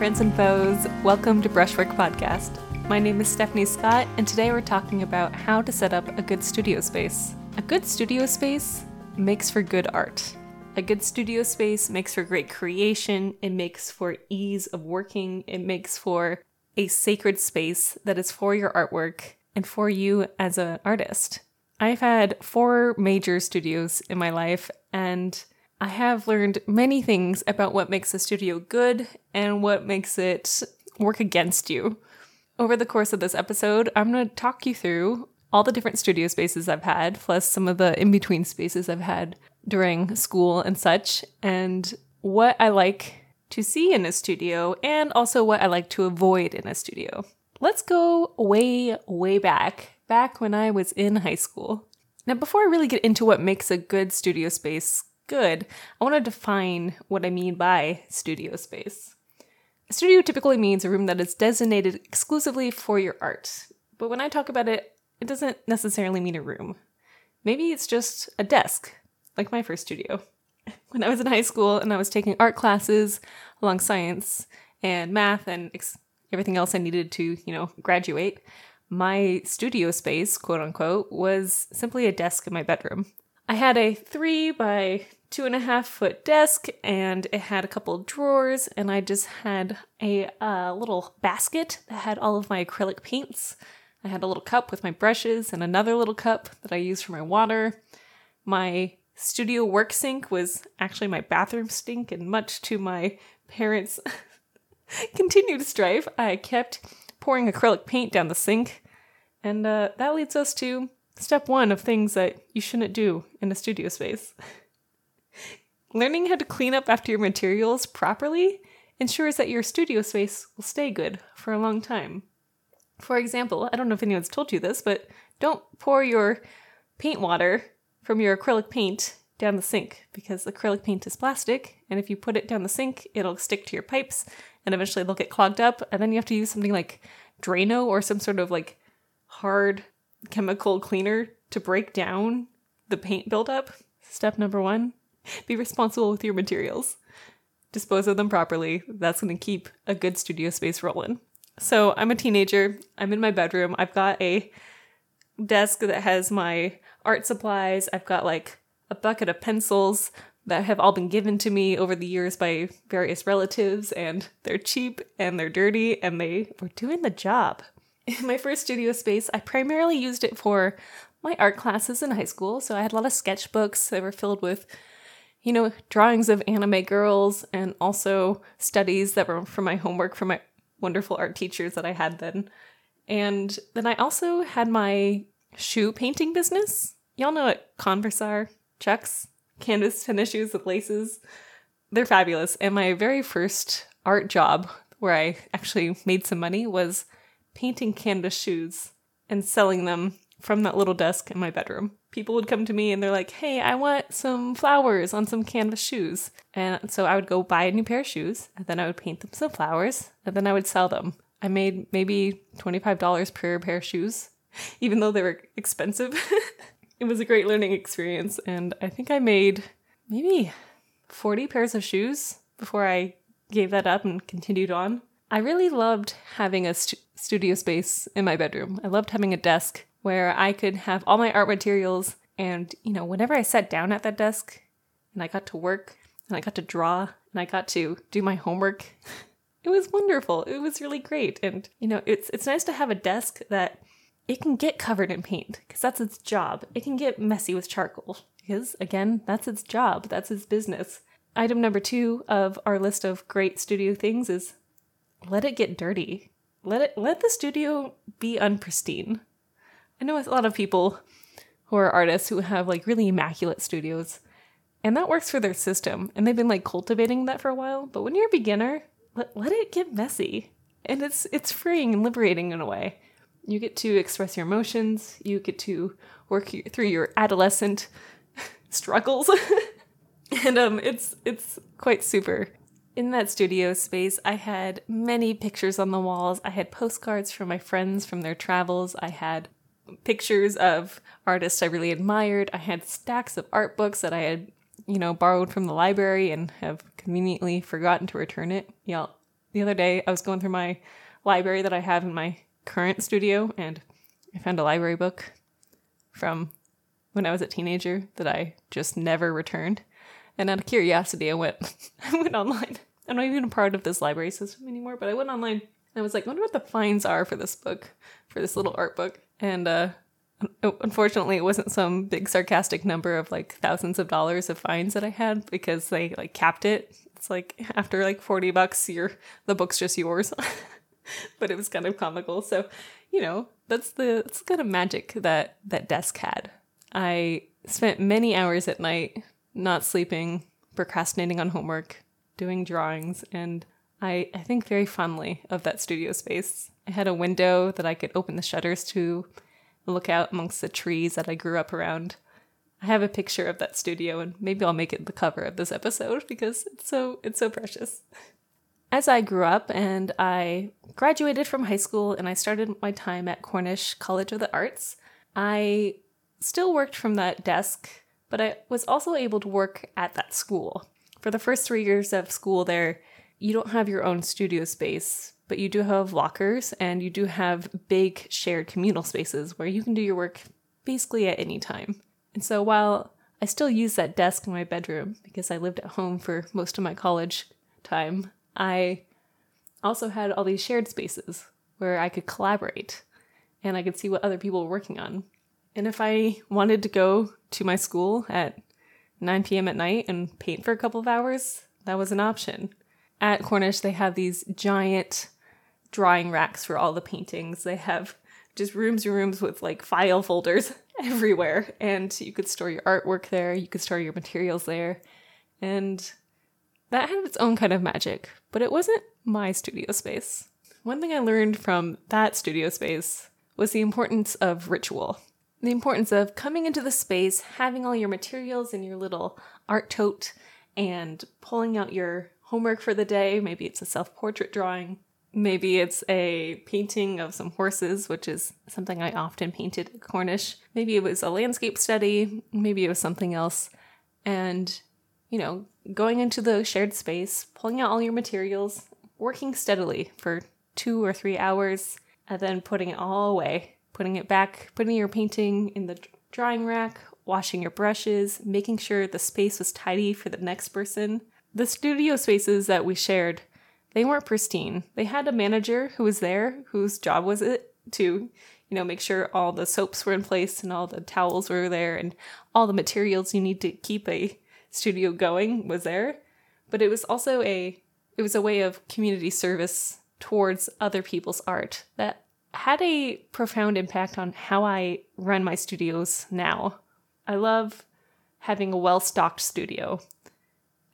friends and foes. Welcome to Brushwork Podcast. My name is Stephanie Scott, and today we're talking about how to set up a good studio space. A good studio space makes for good art. A good studio space makes for great creation, it makes for ease of working, it makes for a sacred space that is for your artwork and for you as an artist. I've had four major studios in my life, and I have learned many things about what makes a studio good and what makes it work against you. Over the course of this episode, I'm going to talk you through all the different studio spaces I've had, plus some of the in between spaces I've had during school and such, and what I like to see in a studio, and also what I like to avoid in a studio. Let's go way, way back, back when I was in high school. Now, before I really get into what makes a good studio space good, I want to define what I mean by studio space. A studio typically means a room that is designated exclusively for your art. But when I talk about it, it doesn't necessarily mean a room. Maybe it's just a desk, like my first studio. When I was in high school and I was taking art classes along science and math and ex- everything else I needed to, you know, graduate, my studio space, quote unquote, was simply a desk in my bedroom. I had a three by two and a half foot desk and it had a couple drawers and I just had a uh, little basket that had all of my acrylic paints. I had a little cup with my brushes and another little cup that I used for my water. My studio work sink was actually my bathroom sink and much to my parents' continued strife, I kept pouring acrylic paint down the sink. And uh, that leads us to step one of things that you shouldn't do in a studio space. Learning how to clean up after your materials properly ensures that your studio space will stay good for a long time. For example, I don't know if anyone's told you this, but don't pour your paint water from your acrylic paint down the sink because acrylic paint is plastic, and if you put it down the sink, it'll stick to your pipes and eventually they'll get clogged up, and then you have to use something like Drano or some sort of like hard chemical cleaner to break down the paint buildup. Step number one be responsible with your materials. Dispose of them properly. That's going to keep a good studio space rolling. So, I'm a teenager. I'm in my bedroom. I've got a desk that has my art supplies. I've got like a bucket of pencils that have all been given to me over the years by various relatives, and they're cheap and they're dirty and they were doing the job. In my first studio space, I primarily used it for my art classes in high school. So I had a lot of sketchbooks that were filled with you know, drawings of anime girls and also studies that were from my homework from my wonderful art teachers that I had then. And then I also had my shoe painting business. Y'all know what Converse are? Chucks, canvas tennis shoes with laces. They're fabulous. And my very first art job where I actually made some money was painting canvas shoes and selling them from that little desk in my bedroom. People would come to me and they're like, hey, I want some flowers on some canvas shoes. And so I would go buy a new pair of shoes, and then I would paint them some flowers, and then I would sell them. I made maybe $25 per pair of shoes, even though they were expensive. it was a great learning experience, and I think I made maybe 40 pairs of shoes before I gave that up and continued on. I really loved having a st- studio space in my bedroom. I loved having a desk where I could have all my art materials and, you know, whenever I sat down at that desk and I got to work and I got to draw and I got to do my homework, it was wonderful. It was really great. And, you know, it's it's nice to have a desk that it can get covered in paint because that's its job. It can get messy with charcoal because again, that's its job. That's its business. Item number 2 of our list of great studio things is let it get dirty. Let it let the studio be unpristine. I know a lot of people who are artists who have like really immaculate studios, and that works for their system, and they've been like cultivating that for a while. But when you're a beginner, let, let it get messy, and it's it's freeing and liberating in a way. You get to express your emotions. You get to work through your adolescent struggles, and um, it's it's quite super. In that studio space, I had many pictures on the walls. I had postcards from my friends from their travels. I had pictures of artists I really admired. I had stacks of art books that I had, you know, borrowed from the library and have conveniently forgotten to return it. Y'all, the other day I was going through my library that I have in my current studio and I found a library book from when I was a teenager that I just never returned. And out of curiosity, I went I went online. I'm not even a part of this library system anymore, but I went online and I was like, I wonder what the fines are for this book, for this little art book. And uh, unfortunately, it wasn't some big sarcastic number of like thousands of dollars of fines that I had because they like capped it. It's like after like 40 bucks, your the book's just yours. but it was kind of comical. So, you know, that's the that's the kind of magic that that desk had. I spent many hours at night not sleeping, procrastinating on homework, doing drawings, and I, I think very fondly of that studio space. I had a window that I could open the shutters to look out amongst the trees that I grew up around. I have a picture of that studio and maybe I'll make it the cover of this episode because it's so it's so precious. As I grew up and I graduated from high school and I started my time at Cornish College of the Arts, I still worked from that desk, but I was also able to work at that school. For the first 3 years of school there, you don't have your own studio space, but you do have lockers and you do have big shared communal spaces where you can do your work basically at any time. And so while I still use that desk in my bedroom because I lived at home for most of my college time, I also had all these shared spaces where I could collaborate and I could see what other people were working on. And if I wanted to go to my school at 9 p.m. at night and paint for a couple of hours, that was an option. At Cornish, they have these giant drawing racks for all the paintings. They have just rooms and rooms with like file folders everywhere. And you could store your artwork there, you could store your materials there. And that had its own kind of magic, but it wasn't my studio space. One thing I learned from that studio space was the importance of ritual. The importance of coming into the space, having all your materials in your little art tote, and pulling out your homework for the day. Maybe it's a self portrait drawing, Maybe it's a painting of some horses, which is something I often painted at Cornish. Maybe it was a landscape study. Maybe it was something else. And, you know, going into the shared space, pulling out all your materials, working steadily for two or three hours, and then putting it all away, putting it back, putting your painting in the drying rack, washing your brushes, making sure the space was tidy for the next person. The studio spaces that we shared they weren't pristine. They had a manager who was there, whose job was it to, you know, make sure all the soaps were in place and all the towels were there and all the materials you need to keep a studio going was there. But it was also a it was a way of community service towards other people's art that had a profound impact on how I run my studios now. I love having a well-stocked studio.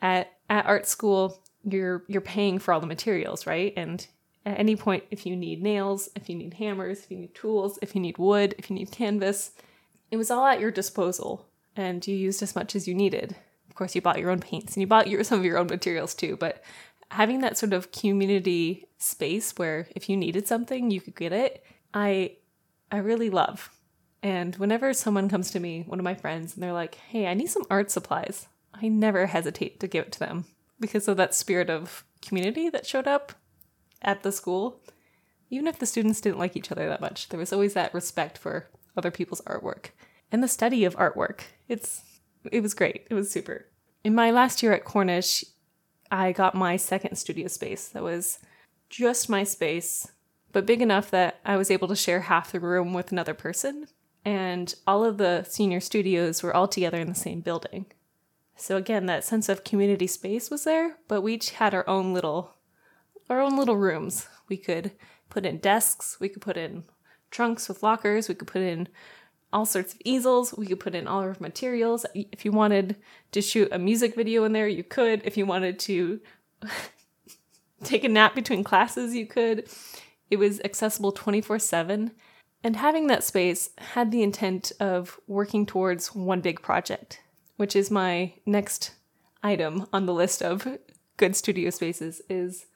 At at art school, you're you're paying for all the materials, right? And at any point if you need nails, if you need hammers, if you need tools, if you need wood, if you need canvas, it was all at your disposal and you used as much as you needed. Of course, you bought your own paints and you bought your, some of your own materials too, but having that sort of community space where if you needed something, you could get it, I I really love. And whenever someone comes to me, one of my friends, and they're like, "Hey, I need some art supplies." I never hesitate to give it to them because of that spirit of community that showed up at the school. Even if the students didn't like each other that much, there was always that respect for other people's artwork and the study of artwork. It's it was great. It was super. In my last year at Cornish, I got my second studio space that was just my space, but big enough that I was able to share half the room with another person. And all of the senior studios were all together in the same building. So again, that sense of community space was there, but we each had our own little our own little rooms. We could put in desks, we could put in trunks with lockers, we could put in all sorts of easels, we could put in all of our materials. If you wanted to shoot a music video in there, you could. If you wanted to take a nap between classes, you could. It was accessible 24 7. And having that space had the intent of working towards one big project which is my next item on the list of good studio spaces, is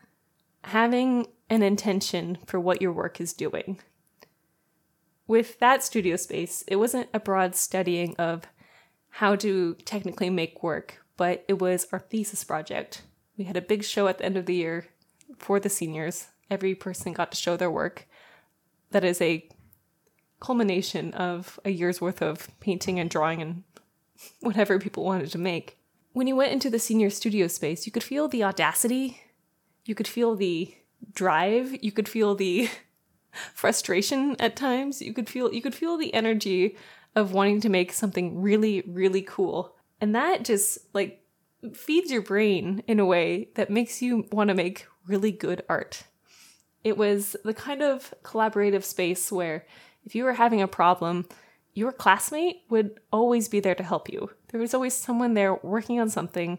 having an intention for what your work is doing. With that studio space, it wasn't a broad studying of how to technically make work, but it was our thesis project. We had a big show at the end of the year for the seniors. Every person got to show their work. That is a culmination of a year's worth of painting and drawing and whatever people wanted to make. When you went into the senior studio space, you could feel the audacity, you could feel the drive, you could feel the frustration at times. You could feel you could feel the energy of wanting to make something really really cool. And that just like feeds your brain in a way that makes you want to make really good art. It was the kind of collaborative space where if you were having a problem, your classmate would always be there to help you. There was always someone there working on something,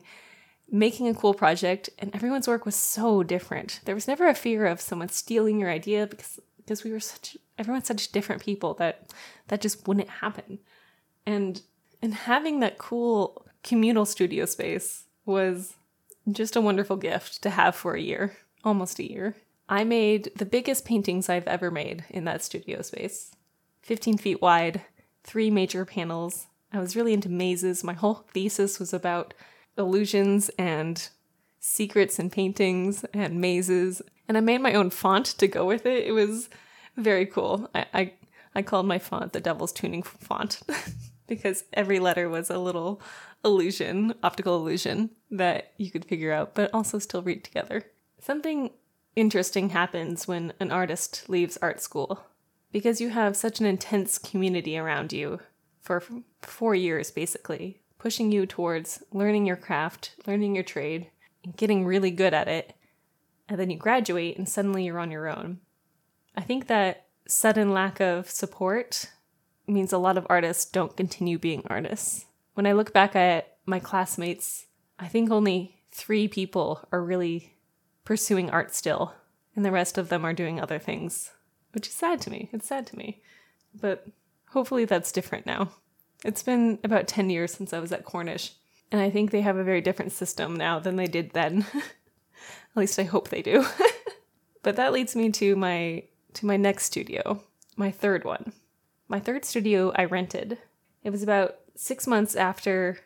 making a cool project, and everyone's work was so different. There was never a fear of someone stealing your idea because because we were such everyone's such different people that that just wouldn't happen. And and having that cool communal studio space was just a wonderful gift to have for a year, almost a year. I made the biggest paintings I've ever made in that studio space 15 feet wide, three major panels. I was really into mazes. My whole thesis was about illusions and secrets and paintings and mazes. And I made my own font to go with it. It was very cool. I, I, I called my font the Devil's Tuning font because every letter was a little illusion, optical illusion that you could figure out, but also still read together. Something interesting happens when an artist leaves art school because you have such an intense community around you for four years, basically, pushing you towards learning your craft, learning your trade, and getting really good at it. And then you graduate and suddenly you're on your own. I think that sudden lack of support means a lot of artists don't continue being artists. When I look back at my classmates, I think only three people are really pursuing art still, and the rest of them are doing other things, which is sad to me. It's sad to me. But hopefully that's different now. It's been about 10 years since I was at Cornish, and I think they have a very different system now than they did then. at least I hope they do. but that leads me to my to my next studio, my third one. My third studio I rented. It was about 6 months after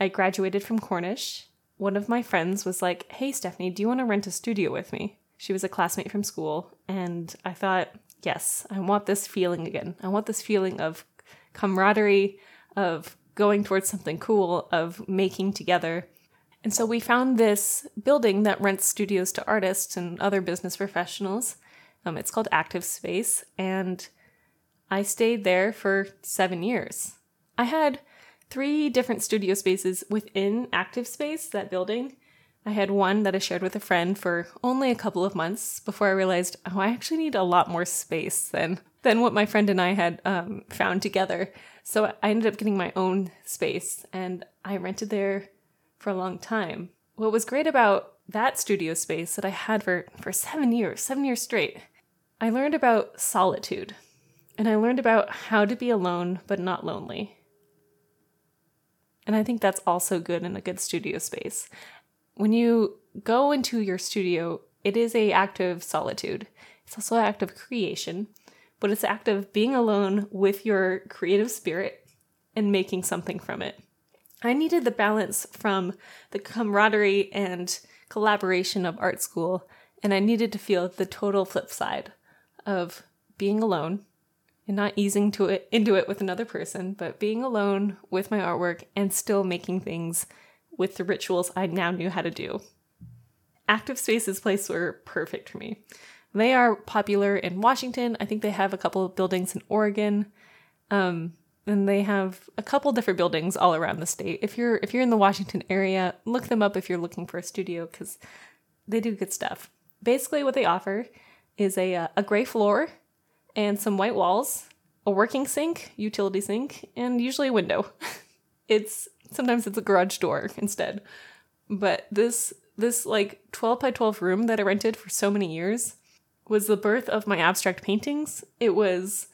I graduated from Cornish one of my friends was like, Hey, Stephanie, do you want to rent a studio with me? She was a classmate from school. And I thought, Yes, I want this feeling again. I want this feeling of camaraderie, of going towards something cool, of making together. And so we found this building that rents studios to artists and other business professionals. Um, it's called Active Space. And I stayed there for seven years. I had three different studio spaces within Active Space, that building. I had one that I shared with a friend for only a couple of months before I realized, oh, I actually need a lot more space than than what my friend and I had um, found together. So I ended up getting my own space, and I rented there for a long time. What was great about that studio space that I had for for seven years, seven years straight, I learned about solitude, and I learned about how to be alone but not lonely. And I think that's also good in a good studio space. When you go into your studio, it is a act of solitude. It's also an act of creation, but it's an act of being alone with your creative spirit and making something from it. I needed the balance from the camaraderie and collaboration of art school, and I needed to feel the total flip side of being alone and not easing to it into it with another person, but being alone with my artwork and still making things with the rituals I now knew how to do. Active Spaces Place were perfect for me. They are popular in Washington. I think they have a couple of buildings in Oregon. Um, and they have a couple different buildings all around the state. If you're if you're in the Washington area, look them up if you're looking for a studio because they do good stuff. Basically, what they offer is a uh, a gray floor and some white walls, a working sink, utility sink, and usually a window. it's sometimes it's a garage door instead. But this this like 12 by 12 room that I rented for so many years was the birth of my abstract paintings. It was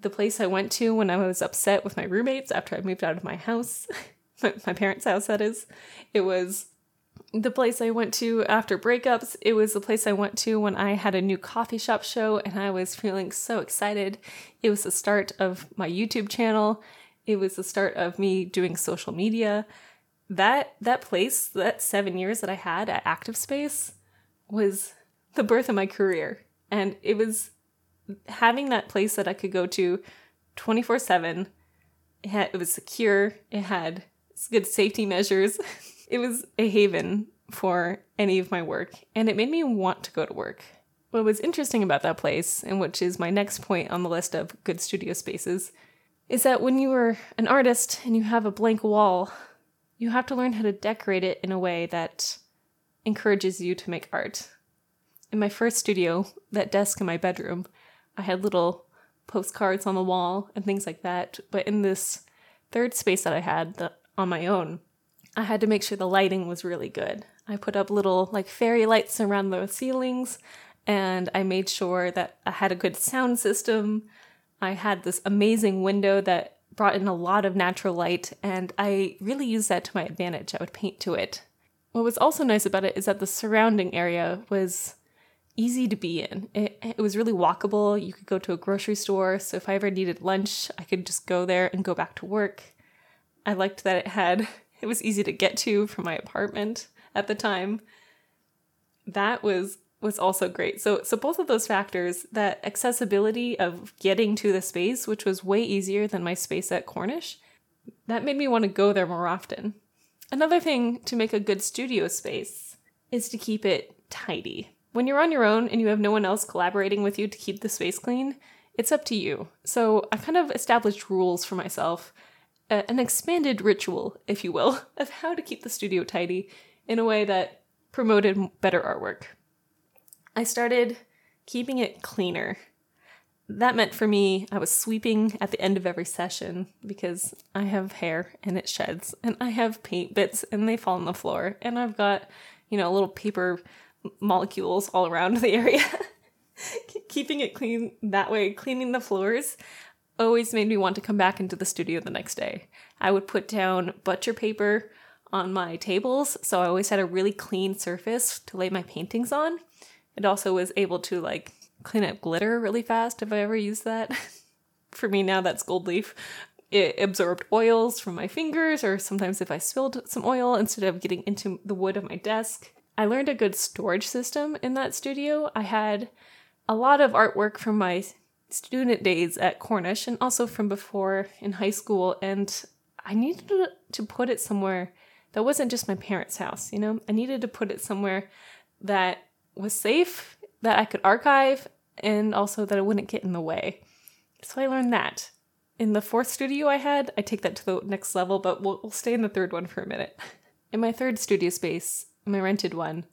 the place I went to when I was upset with my roommates after I moved out of my house, my parents' house, that is. It was the place I went to after breakups. It was the place I went to when I had a new coffee shop show and I was feeling so excited. It was the start of my YouTube channel. It was the start of me doing social media. That that place, that 7 years that I had at Active Space was the birth of my career. And it was having that place that I could go to 24 7. It, was secure, it had good safety measures. it was a haven for any of my work, and it made me want to go to work. What was interesting about that place, and which is my next point on the list of good studio spaces, is that when you are an artist and you have a blank wall, you have to learn how to decorate it in a way that encourages you to make art. In my first studio, that desk in my bedroom, I had little postcards on the wall and things like that. But in this third space that I had the, on my own, I had to make sure the lighting was really good. I put up little like fairy lights around the ceilings and I made sure that I had a good sound system. I had this amazing window that brought in a lot of natural light, and I really used that to my advantage. I would paint to it. What was also nice about it is that the surrounding area was easy to be in. It, it was really walkable. You could go to a grocery store, so if I ever needed lunch, I could just go there and go back to work. I liked that it had, it was easy to get to from my apartment at the time. That was was also great. So so both of those factors, that accessibility of getting to the space, which was way easier than my space at Cornish, that made me want to go there more often. Another thing to make a good studio space is to keep it tidy. When you're on your own and you have no one else collaborating with you to keep the space clean, it's up to you. So I kind of established rules for myself, uh, an expanded ritual, if you will, of how to keep the studio tidy in a way that promoted better artwork. I started keeping it cleaner. That meant for me, I was sweeping at the end of every session because I have hair and it sheds, and I have paint bits and they fall on the floor, and I've got, you know, little paper molecules all around the area. Keeping it clean that way, cleaning the floors, always made me want to come back into the studio the next day. I would put down butcher paper on my tables, so I always had a really clean surface to lay my paintings on. It also was able to like clean up glitter really fast if I ever used that. For me now, that's gold leaf. It absorbed oils from my fingers, or sometimes if I spilled some oil instead of getting into the wood of my desk. I learned a good storage system in that studio. I had a lot of artwork from my student days at Cornish and also from before in high school, and I needed to put it somewhere that wasn't just my parents' house, you know? I needed to put it somewhere that was safe, that I could archive, and also that it wouldn't get in the way. So I learned that. In the fourth studio I had, I take that to the next level, but we'll, we'll stay in the third one for a minute. In my third studio space, my rented one,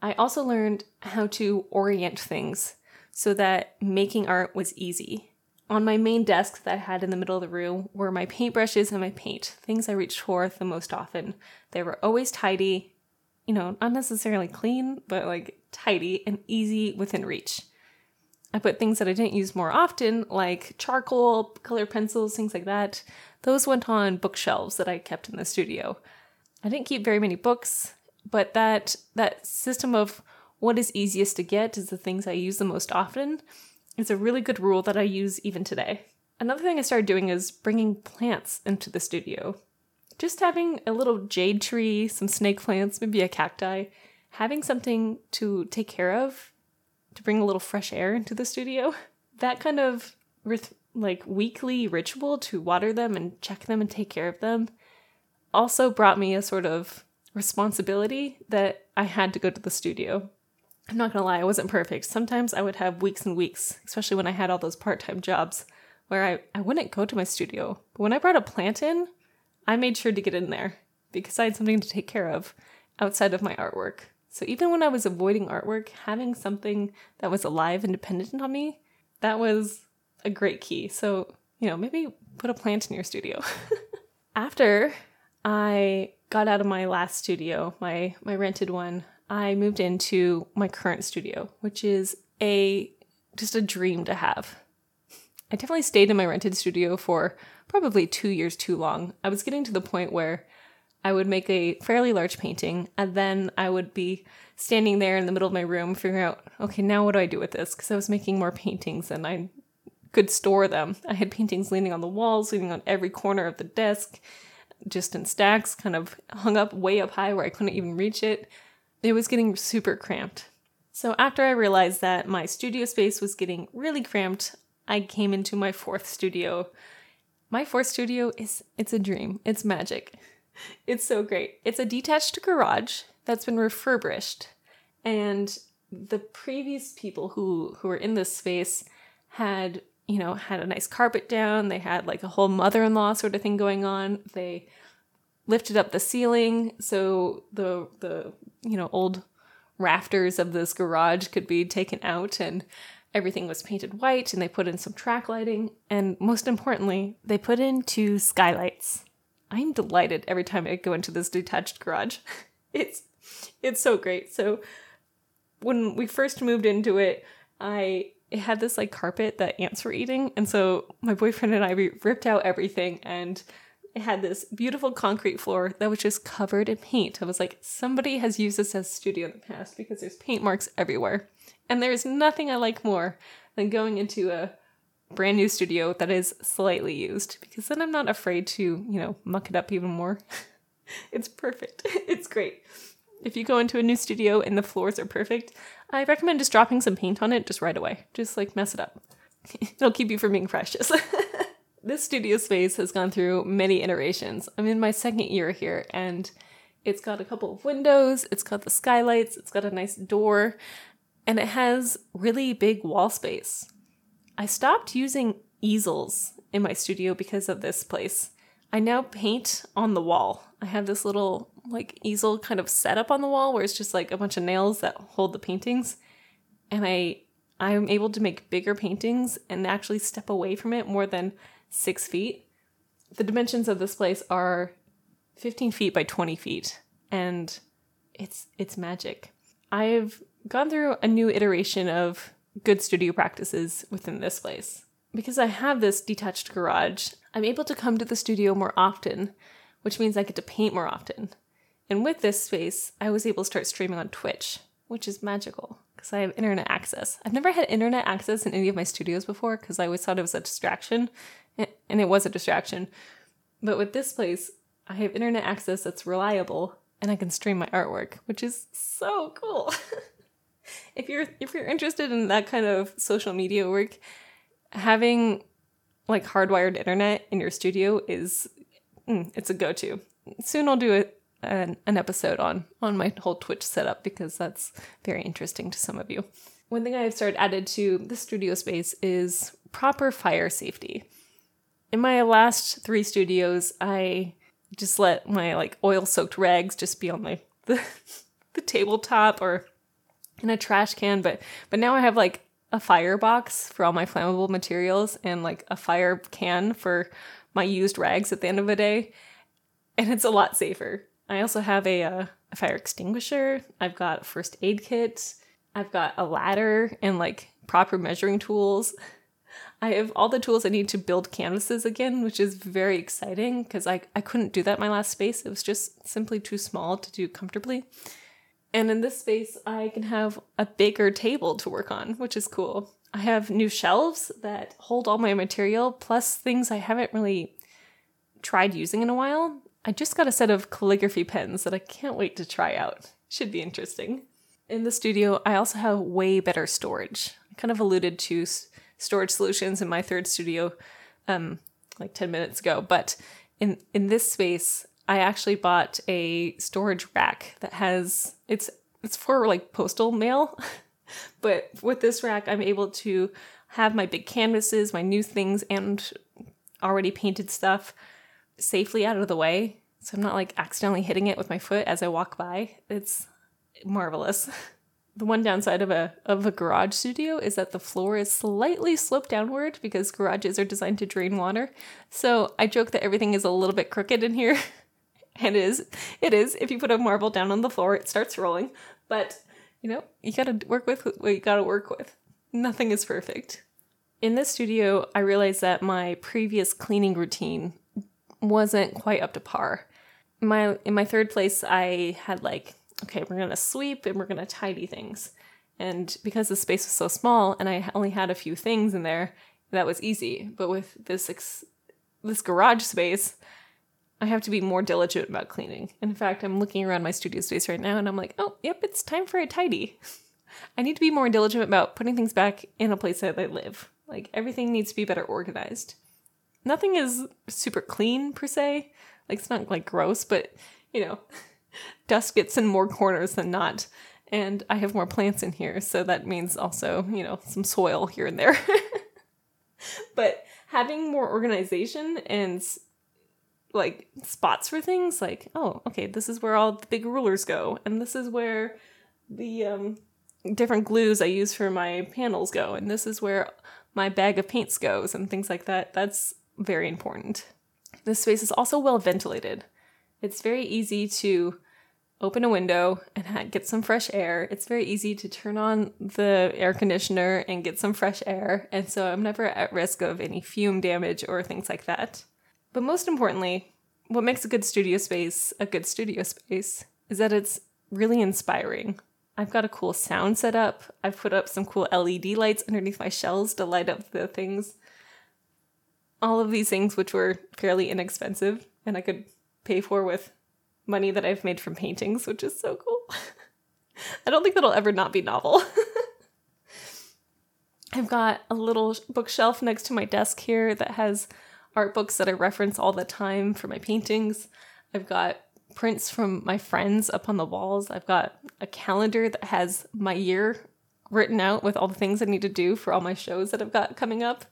I also learned how to orient things so that making art was easy. On my main desk that I had in the middle of the room were my paintbrushes and my paint, things I reached for the most often. They were always tidy, you know, not necessarily clean, but like tidy and easy within reach. I put things that I didn't use more often, like charcoal, color pencils, things like that. Those went on bookshelves that I kept in the studio. I didn't keep very many books, but that that system of what is easiest to get is the things I use the most often. It's a really good rule that I use even today. Another thing I started doing is bringing plants into the studio. Just having a little jade tree, some snake plants, maybe a cacti, having something to take care of, to bring a little fresh air into the studio. That kind of like weekly ritual to water them and check them and take care of them also brought me a sort of responsibility that I had to go to the studio. I'm not gonna lie, I wasn't perfect. Sometimes I would have weeks and weeks, especially when I had all those part time jobs, where I, I wouldn't go to my studio. But when I brought a plant in, I made sure to get in there because I had something to take care of outside of my artwork. So even when I was avoiding artwork, having something that was alive and dependent on me, that was a great key. So, you know, maybe put a plant in your studio. After I got out of my last studio, my my rented one, I moved into my current studio, which is a just a dream to have. I definitely stayed in my rented studio for probably 2 years too long. I was getting to the point where I would make a fairly large painting and then I would be standing there in the middle of my room figuring out, okay, now what do I do with this? Because I was making more paintings and I could store them. I had paintings leaning on the walls, leaning on every corner of the desk, just in stacks, kind of hung up way up high where I couldn't even reach it. It was getting super cramped. So after I realized that my studio space was getting really cramped, I came into my fourth studio. My fourth studio is it's a dream. It's magic. It's so great. It's a detached garage that's been refurbished. And the previous people who who were in this space had, you know, had a nice carpet down. They had like a whole mother-in-law sort of thing going on. They lifted up the ceiling so the the, you know, old rafters of this garage could be taken out and everything was painted white and they put in some track lighting. And most importantly they put in two skylights. I'm delighted every time i go into this detached garage. It's it's so great. So when we first moved into it i it had this like carpet that ants were eating. And so my boyfriend and i ripped out everything and it had this beautiful concrete floor that was just covered in paint. I was like, somebody has used this as studio in the past because there's paint marks everywhere. And there's nothing I like more than going into a brand new studio that is slightly used because then I'm not afraid to, you know, muck it up even more. it's perfect. it's great. If you go into a new studio and the floors are perfect, I recommend just dropping some paint on it just right away. Just like mess it up. It'll keep you from being precious. this studio space has gone through many iterations. I'm in my second year here and it's got a couple of windows, it's got the skylights, it's got a nice door, and it has really big wall space. I stopped using easels in my studio because of this place. I now paint on the wall. I have this little like easel kind of set up on the wall where it's just like a bunch of nails that hold the paintings. And I I'm able to make bigger paintings and actually step away from it more than six feet. The dimensions of this place are 15 feet by 20 feet, and it's it's magic. I've gone through a new iteration of good studio practices within this place. Because I have this detached garage, I'm able to come to the studio more often, which means I get to paint more often. And with this space, I was able to start streaming on Twitch, which is magical because I have internet access. I've never had internet access in any of my studios before because I always thought it was a distraction and it was a distraction. But with this place, I have internet access that's reliable and I can stream my artwork, which is so cool. if you're if you're interested in that kind of social media work, having like hardwired internet in your studio is mm, it's a go-to. Soon I'll do a, an, an episode on on my whole Twitch setup because that's very interesting to some of you. One thing I've started added to the studio space is proper fire safety in my last three studios, I just let my like oil soaked rags just be on my the, the tabletop or in a trash can, but but now I have like a firebox for all my flammable materials and like a fire can for my used rags at the end of the day, and it's a lot safer. I also have a, uh, a fire extinguisher. I've got a first aid kit. I've got a ladder and like proper measuring tools. I have all the tools I need to build canvases again, which is very exciting because I, I couldn't do that in my last space. It was just simply too small to do comfortably. And in this space, I can have a bigger table to work on, which is cool. I have new shelves that hold all my material, plus things I haven't really tried using in a while. I just got a set of calligraphy pens that I can't wait to try out. Should be interesting. In the studio, I also have way better storage. I kind of alluded to storage solutions in my third studio um, like 10 minutes ago. But in, in this space, I actually bought a storage rack that has it's it's for like postal mail. but with this rack, I'm able to have my big canvases, my new things, and already painted stuff safely out of the way. So I'm not like accidentally hitting it with my foot as I walk by. It's marvelous. The one downside of a of a garage studio is that the floor is slightly sloped downward because garages are designed to drain water. So I joke that everything is a little bit crooked in here. and it is. It is. If you put a marble down on the floor, it starts rolling. But you know, you gotta work with what you gotta work with. Nothing is perfect. In this studio, I realized that my previous cleaning routine wasn't quite up to par. My in my third place, I had like okay, we're to sweep and we're to tidy things. And because the space was so small and I only had a few things in there, that was easy. But with this ex- this garage space, I have to be more diligent about cleaning. In fact, I'm looking around my studio space right now and I'm like, oh, yep, it's time for a tidy. I need to be more diligent about putting things back in a place that I live. Like everything needs to be better organized. Nothing is super clean per se. Like it's not like gross, but you know, dust gets in more corners than not. And I have more plants in here, so that means also, you know, some soil here and there. but having more organization and like spots for things like oh okay this is where all the big rulers go and this is where the um, different glues i use for my panels go and this is where my bag of paints goes and things like that. That's very important. This space is also well ventilated. It's very easy to open a window and get some fresh air. It's very easy to turn on the air conditioner and get some fresh air and so i'm never at risk of any fume damage or things like that but most importantly, what makes a good studio space a good studio space is that it's really inspiring. I've got a cool sound set up. I've put up some cool LED lights underneath my shelves to light up the things. All of these things, which were fairly inexpensive and I could pay for with money that I've made from paintings, which is so cool. I don't think that'll ever not be novel. I've got a little bookshelf next to my desk here that has art books that I reference all the time for my paintings. I've got prints from my friends up on the walls. I've got a calendar that has my year written out with all the things I need to do for all my shows that I've got coming up.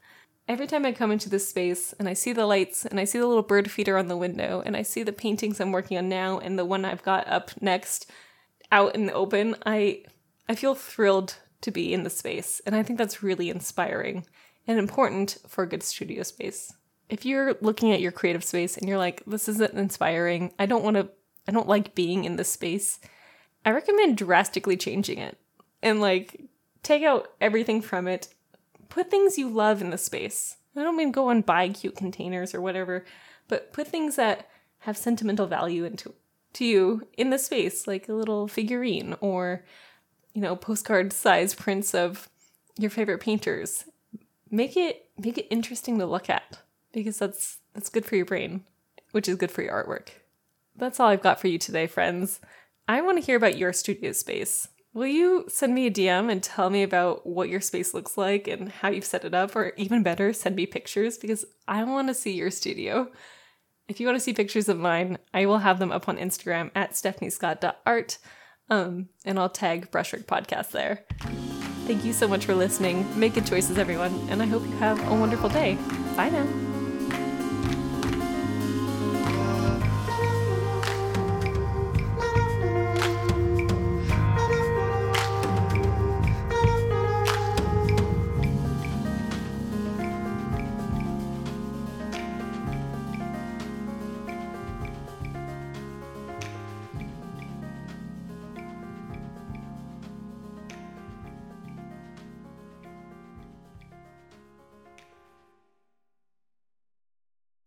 Every time I come into this space and I see the lights and I see the little bird feeder on the window and I see the paintings I'm working on now and the one I've got up next out in the open, I I feel thrilled to be in the space. And I think that's really inspiring and important for a good studio space if you're looking at your creative space and you're like, this isn't inspiring, I don't want to, I don't like being in this space, I recommend drastically changing it and like take out everything from it. Put things you love in the space. I don't mean go and buy cute containers or whatever, but put things that have sentimental value into to you in the space, like a little figurine or you know postcard size prints of your favorite painters. Make it make it interesting to look at because that's that's good for your brain, which is good for your artwork. That's all I've got for you today, friends. I want to hear about your studio space. Will you send me a DM and tell me about what your space looks like and how you've set it up, or even better, send me pictures because I want to see your studio. If you want to see pictures of mine, I will have them up on Instagram at stephaniescott.art, um, and I'll tag Brushwork Podcast there. Thank you so much for listening. Make good choices, everyone, and I hope you have a wonderful day. Bye now.